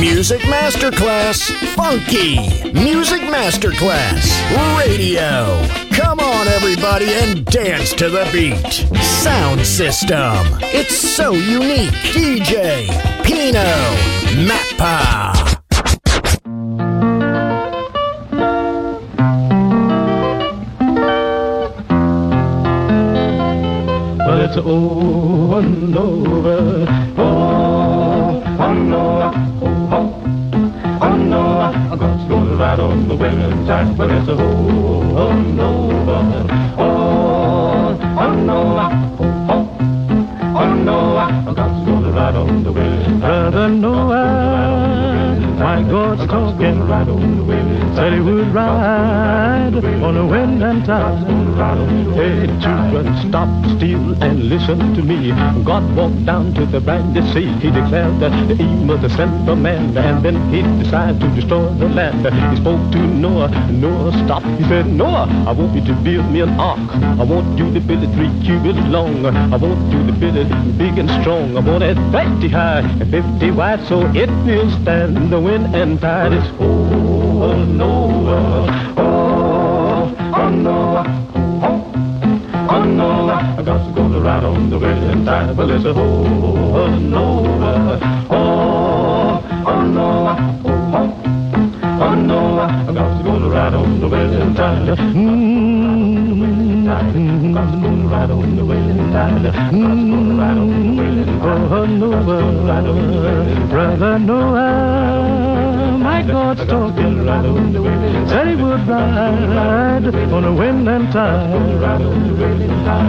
Music Masterclass Funky. Music Masterclass Radio. Come on, everybody, and dance to the beat. Sound system. It's so unique. DJ Pino Mappa. But it's over and over. Side. But it's over and over. Oh, oh no, oh, no, I got to go right on the side. Brother Noah, my God's talking right on the winning Said he would ride on the wind and tide. Hey, children, stop still and listen to me. God walked down to the brandy sea. He declared that the evil the sent a man, and then he decided to destroy the land. He spoke to Noah. Noah stopped. He said, Noah, I want you to build me an ark. I want you to build it three cubits long. I want you to build it big and strong. I want it 50 high and 50 wide so it will stand the wind and tide. Oh, Noah, oh, oh Noah. Oh no, I got to go to ride on the wailing tide, but it's a oh, oh no, oh, oh no, oh, oh, oh no, I got to go to ride on the wailing tide. Mm-hmm. Got to go to ride on the wailing tide. Got to go to ride on the wailing tide. Oh Noah, brother Noah, God's talking right on the wailing Said he would ride on the wind and tide.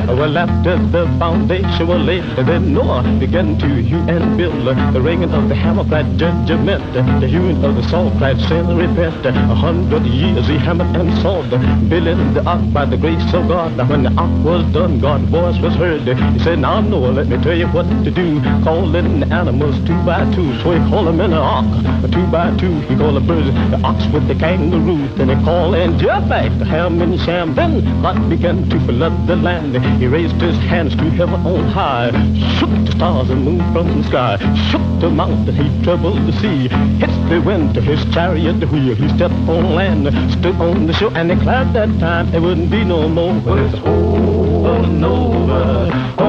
Well, after the foundation was laid, then Noah began to hew and build. The ringing of the hammer cried judgment, the hewing of the saw cried sin repent. A hundred years he hammered and sawed, building the ark by the grace of God. When the ark was done, God's voice was heard. He said, Now Noah, let me tell you what to do. Calling the animals two by two, so he called them in the ark. Two by two, he the birds, the ox with the kangaroo. Then he called and jump back the ham and Shem. Then God began to flood the land. He raised his hands to heaven on high, shook the stars and moon from the sky, shook the mountain, he troubled the sea, hit the wind to his chariot wheel. He stepped on land, stood on the shore, and declared that time there wouldn't be no more. It's over and over.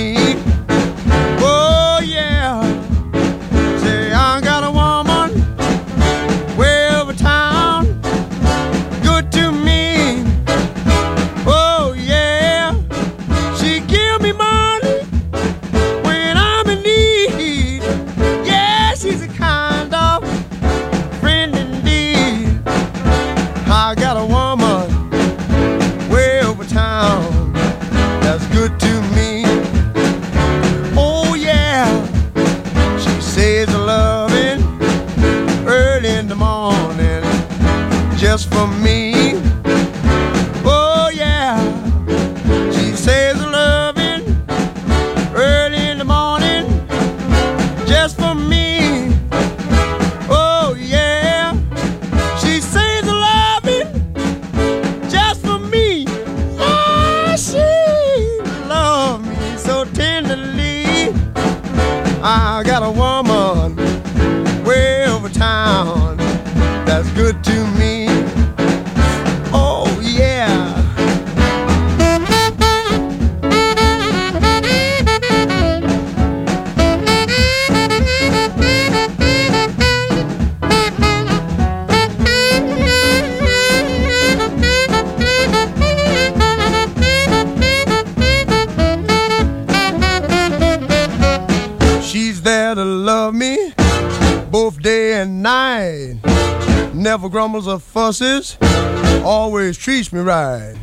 always treats me right.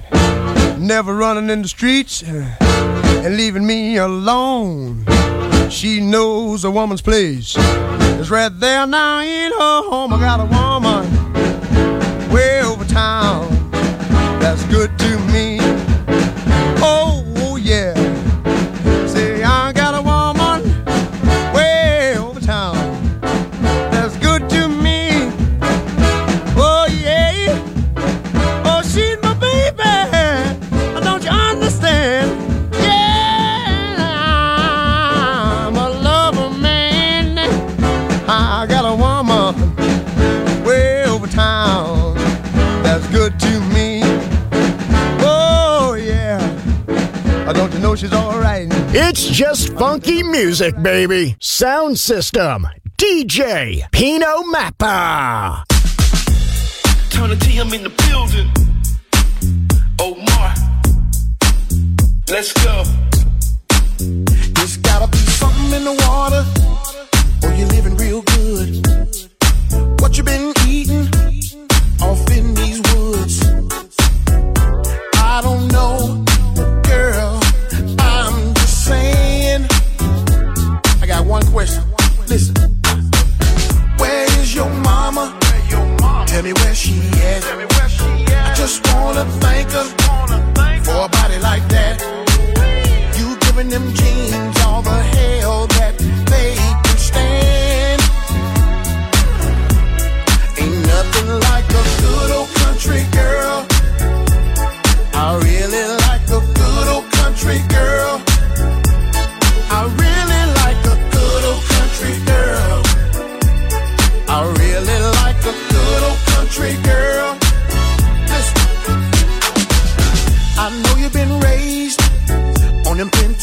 Never running in the streets eh, and leaving me alone. She knows a woman's place. is right there now in her home. I got a woman. Funky music, baby. Sound system. DJ Pino Mappa. Turn the TM in the building. Omar. Let's go. There's gotta be something in the water. Or you're living real good. What you been eating off in these woods? I don't know. question. Listen. Where is your mama? Tell me where she at. I just wanna thank her for a body like that. You giving them jeans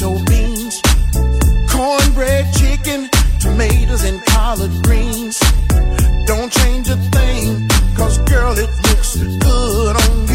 pinto beans, cornbread, chicken, tomatoes, and collard greens. Don't change a thing, cause girl, it looks good on you.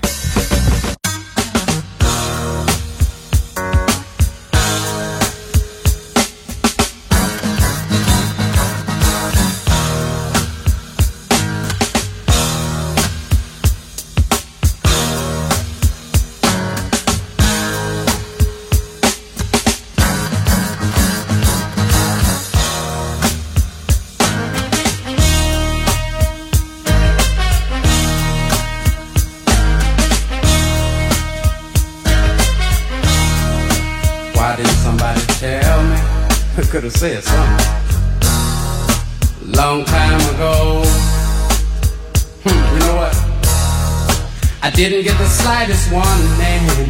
Didn't get the slightest warning.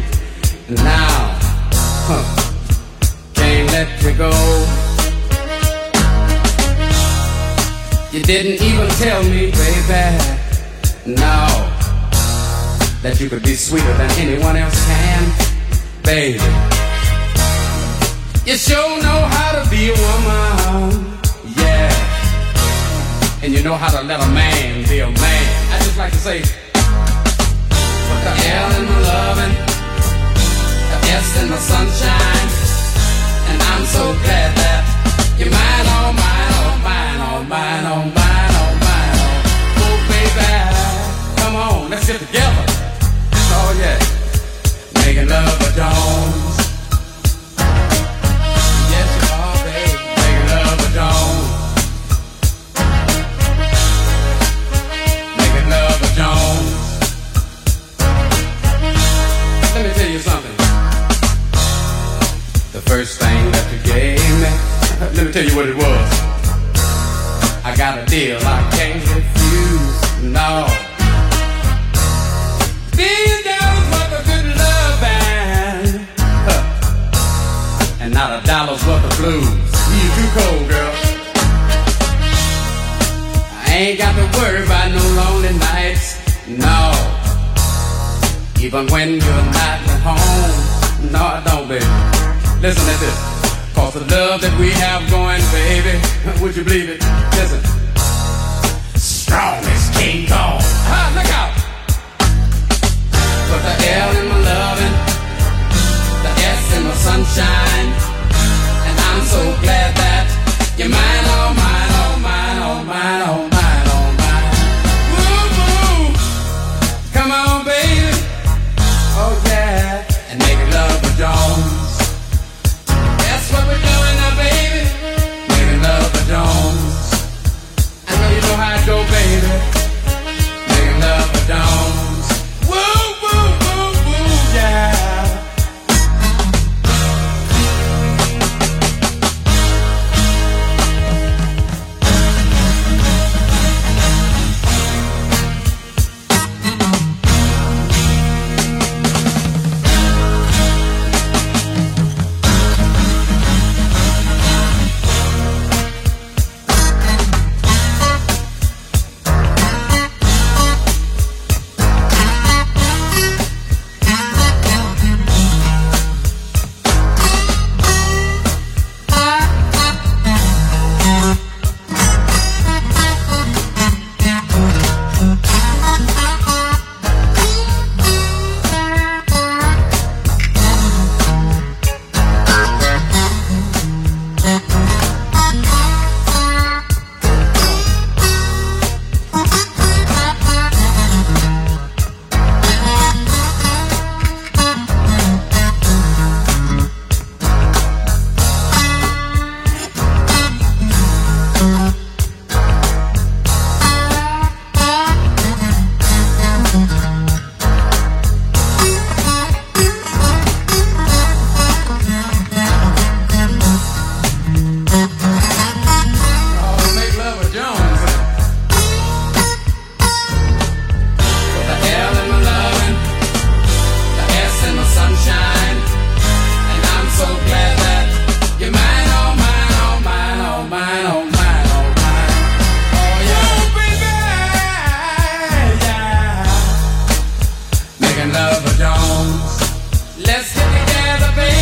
And now, huh, can't let you go. You didn't even tell me, baby, no, that you could be sweeter than anyone else can, baby. You sure know how to be a woman, yeah. And you know how to let a man be a man. I just like to say, the L in my loving, the S in the sunshine, and I'm so glad that you're mine, oh mine, oh mine, oh mine, oh mine, oh mine, oh, oh baby, come on, let's get together. Oh yeah, making love a Jones. First thing that you gave me, let me tell you what it was. I got a deal I can't refuse. No. These days worth of good loving. Huh and not a dollar's worth of blues. You too cold, girl. I ain't got to worry about no lonely nights, no. Even when you're not at home, no, I don't, baby. Listen to this. Cause the love that we have going, baby, would you believe it? Listen. Strong as King Kong. Ha, look out! Put the L in my loving, the S in my sunshine. And I'm so glad that you're mine, never been.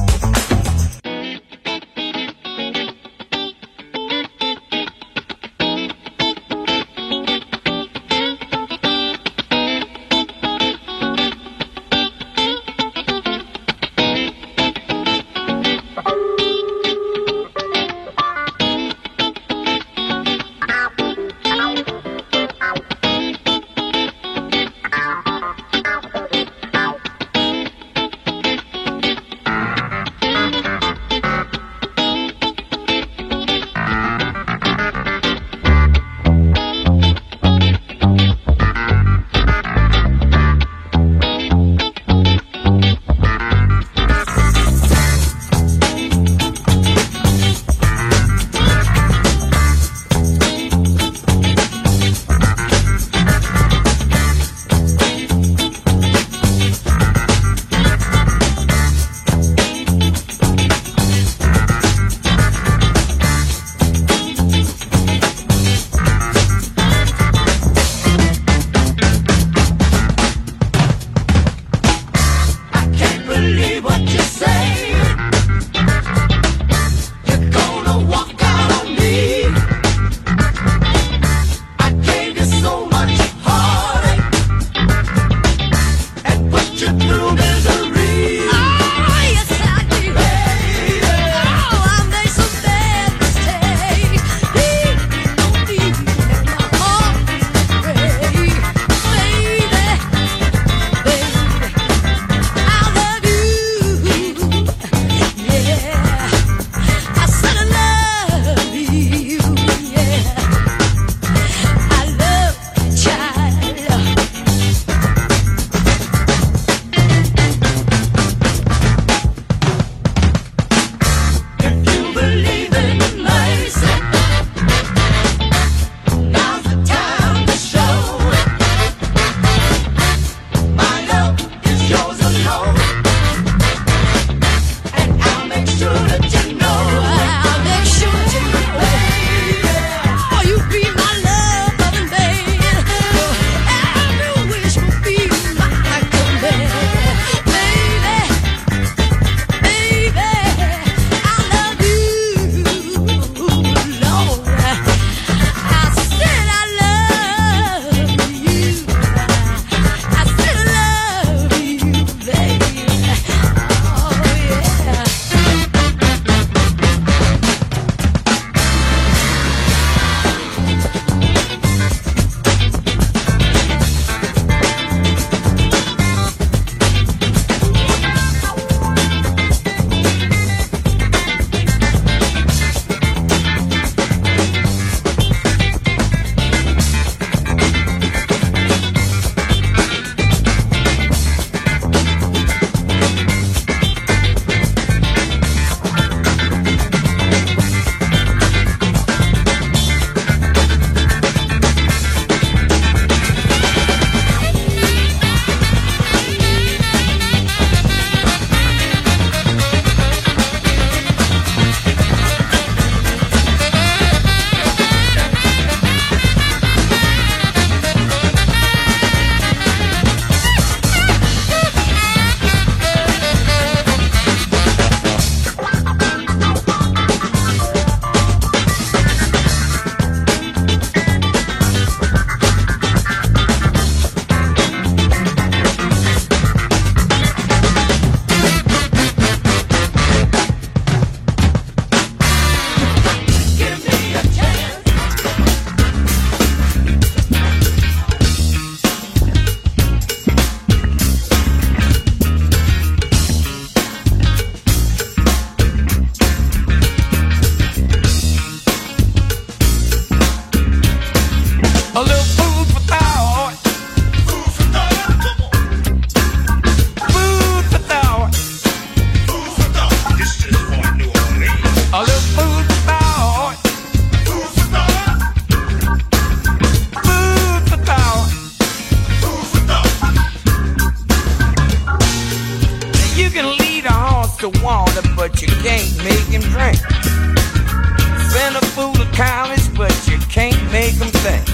college, but you can't make them think.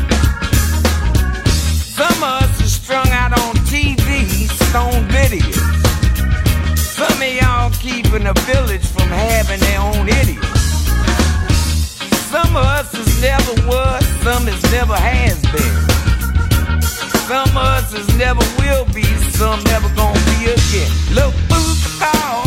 Some of us are strung out on TV, stone videos. Some of y'all keeping the village from having their own idiots. Some of us is never was, some is never has been. Some of us is never will be, some never gonna be again. Look who's call.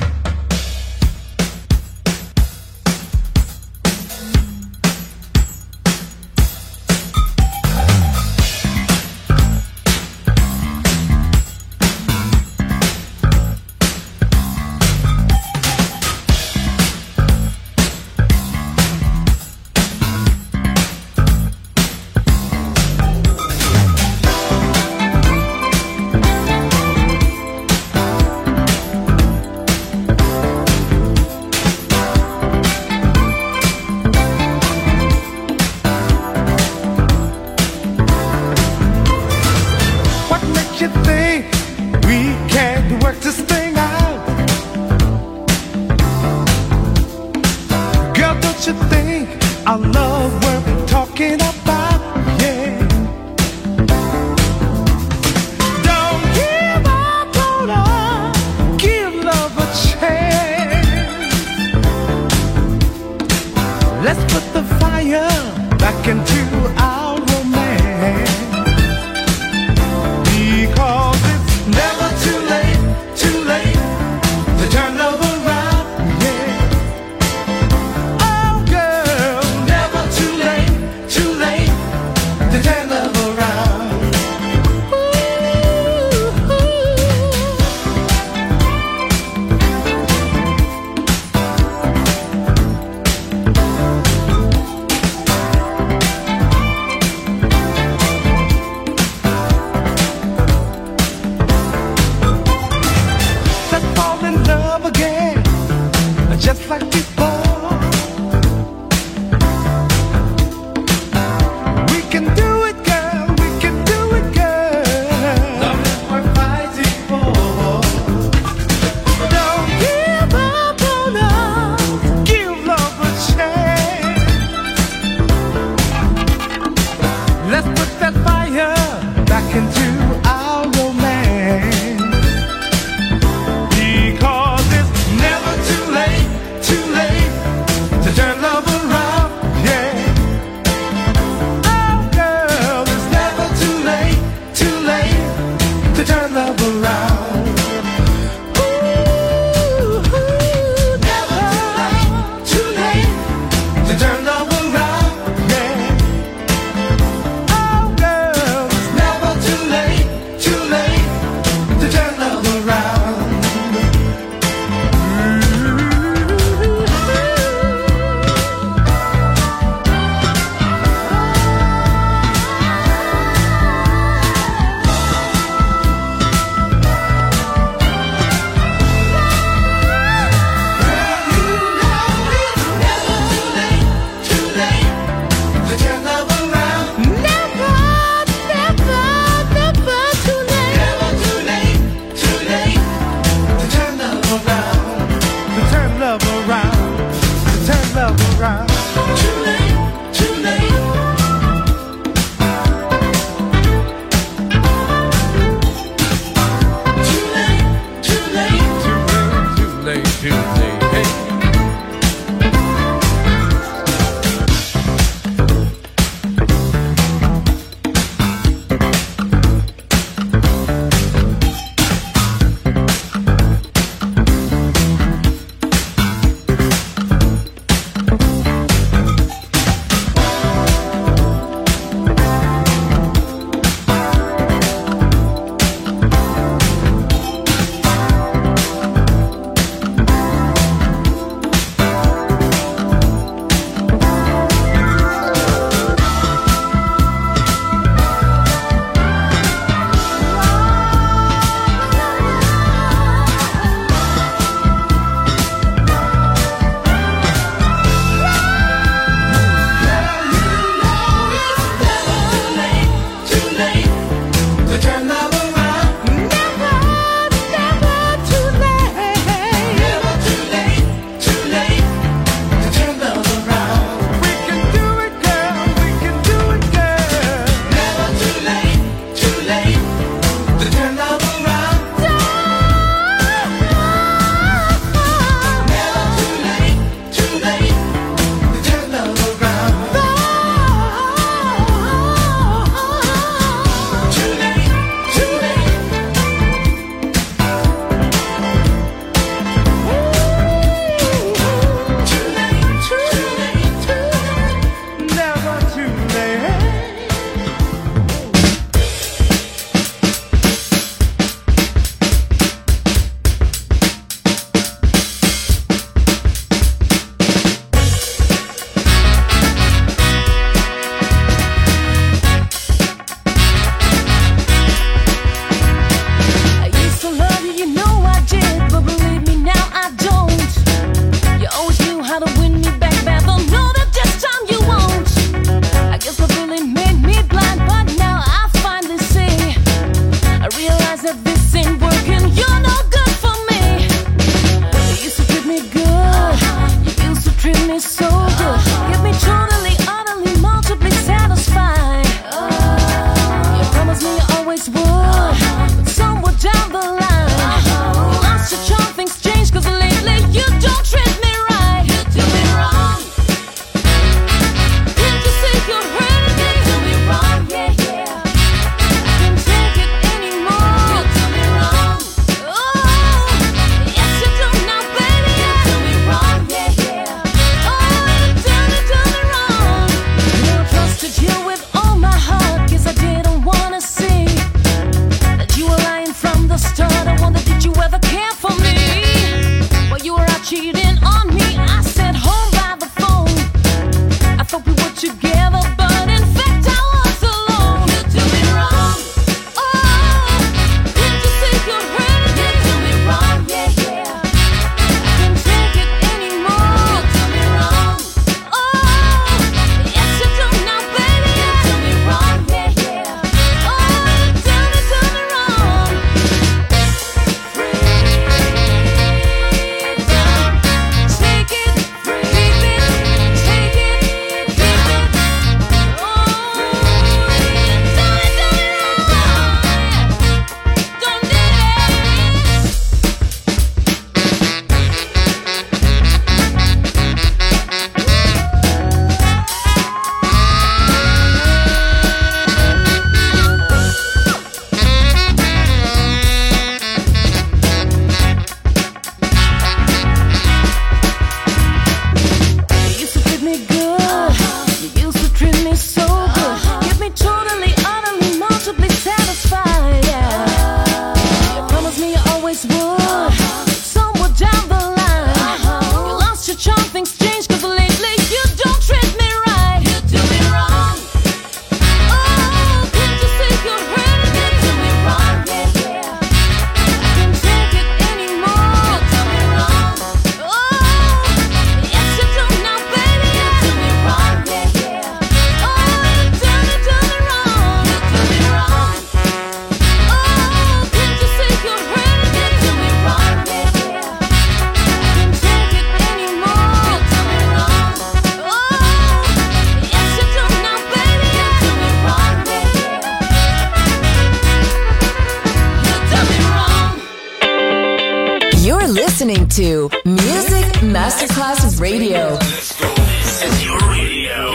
listening to Music Masterclass Radio. This is your radio.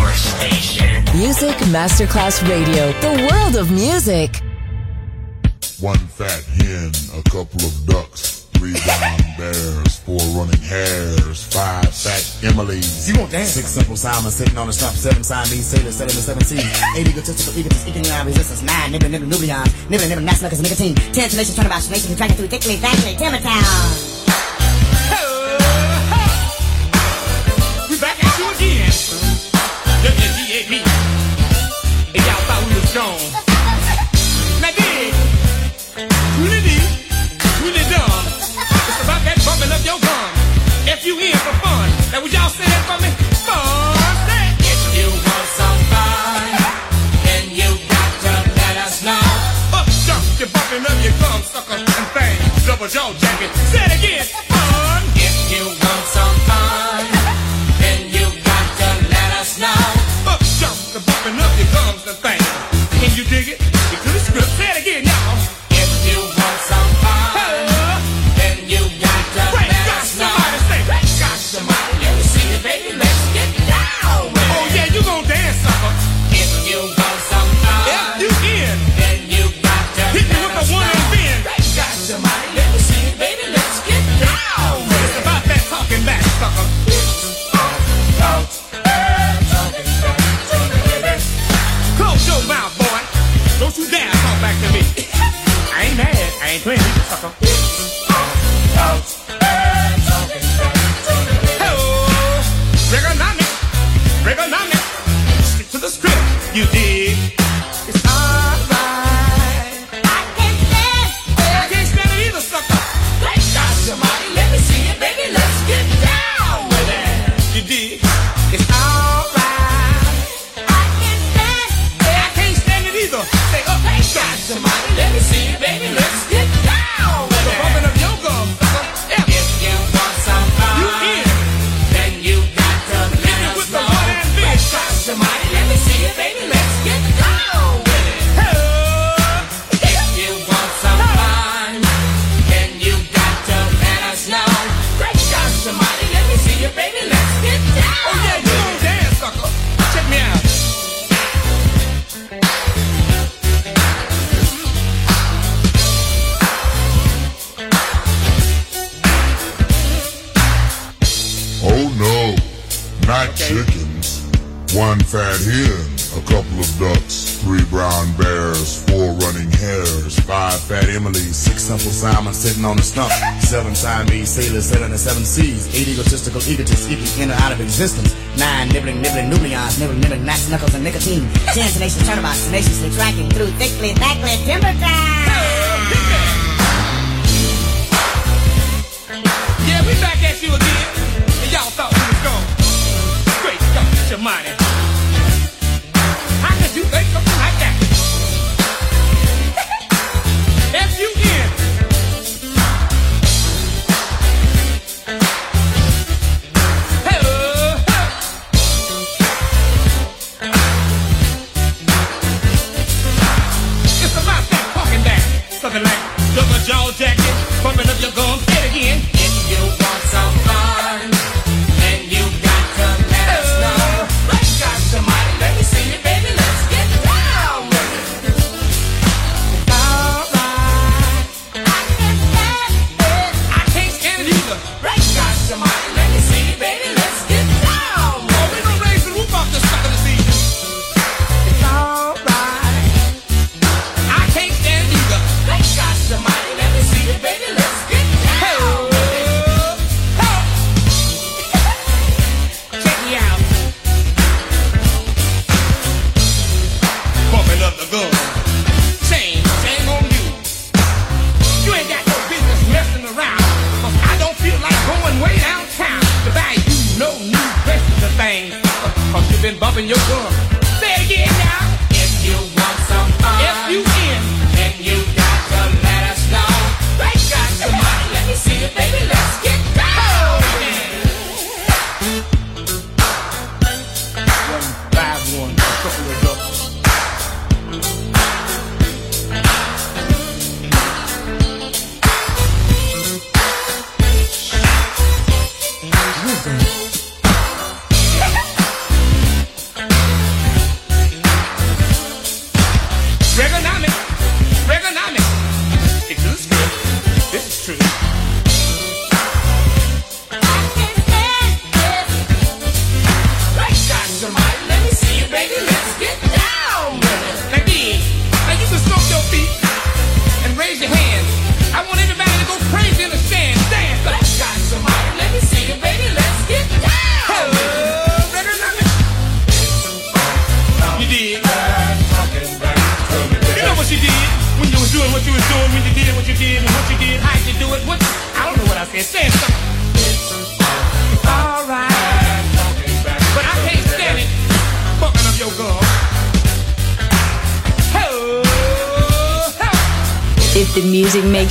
Your station. Music Masterclass Radio, the world of music. One fat hen, a couple of ducks Three brown bears, four running hares, five fat Emily's. You won't dance. Six simple Simon sitting on the stump. seven Siamese sailors, seven to seventeen. Eight egotistical egotists, economic resistance. Nine nibble nibble nucleons, nibble nibble not nicotine. Ten tenacious turnabout, nation contracting through thickly, factly, timber town. Back at you again. Just as he ate me. And y'all thought we was. Joe jacket. Say it again. existence.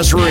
Masterclass Radio.